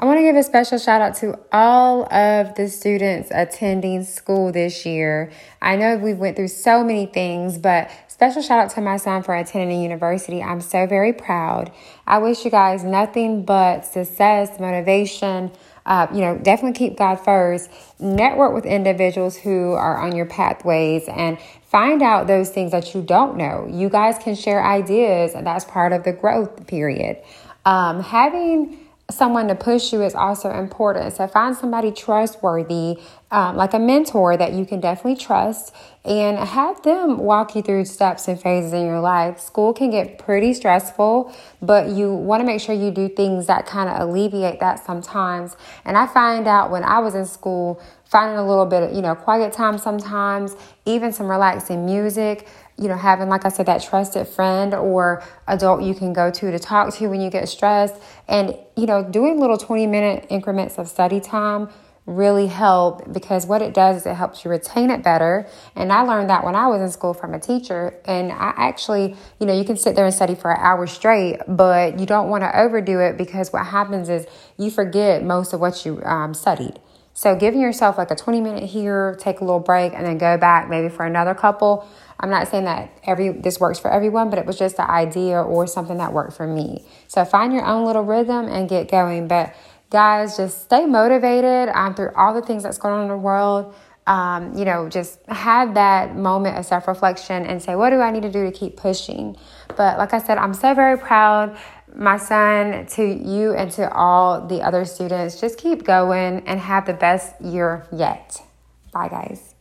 I want to give a special shout out to all of the students attending school this year. I know we went through so many things, but special shout out to my son for attending a university. I'm so very proud. I wish you guys nothing but success, motivation. Uh, you know, definitely keep God first. Network with individuals who are on your pathways and find out those things that you don't know. You guys can share ideas, and that's part of the growth period. Um, having someone to push you is also important. So find somebody trustworthy, um, like a mentor that you can definitely trust, and have them walk you through steps and phases in your life. School can get pretty stressful, but you want to make sure you do things that kind of alleviate that sometimes. And I find out when I was in school, finding a little bit of, you know, quiet time sometimes, even some relaxing music you know, having, like I said, that trusted friend or adult you can go to to talk to when you get stressed. And, you know, doing little 20 minute increments of study time really help because what it does is it helps you retain it better. And I learned that when I was in school from a teacher. And I actually, you know, you can sit there and study for an hour straight, but you don't want to overdo it because what happens is you forget most of what you um, studied. So giving yourself like a 20 minute here, take a little break, and then go back maybe for another couple. I'm not saying that every this works for everyone, but it was just an idea or something that worked for me. So find your own little rhythm and get going. But guys, just stay motivated um, through all the things that's going on in the world. Um, you know, just have that moment of self reflection and say, what do I need to do to keep pushing? But like I said, I'm so very proud my son, to you, and to all the other students, just keep going and have the best year yet. Bye, guys.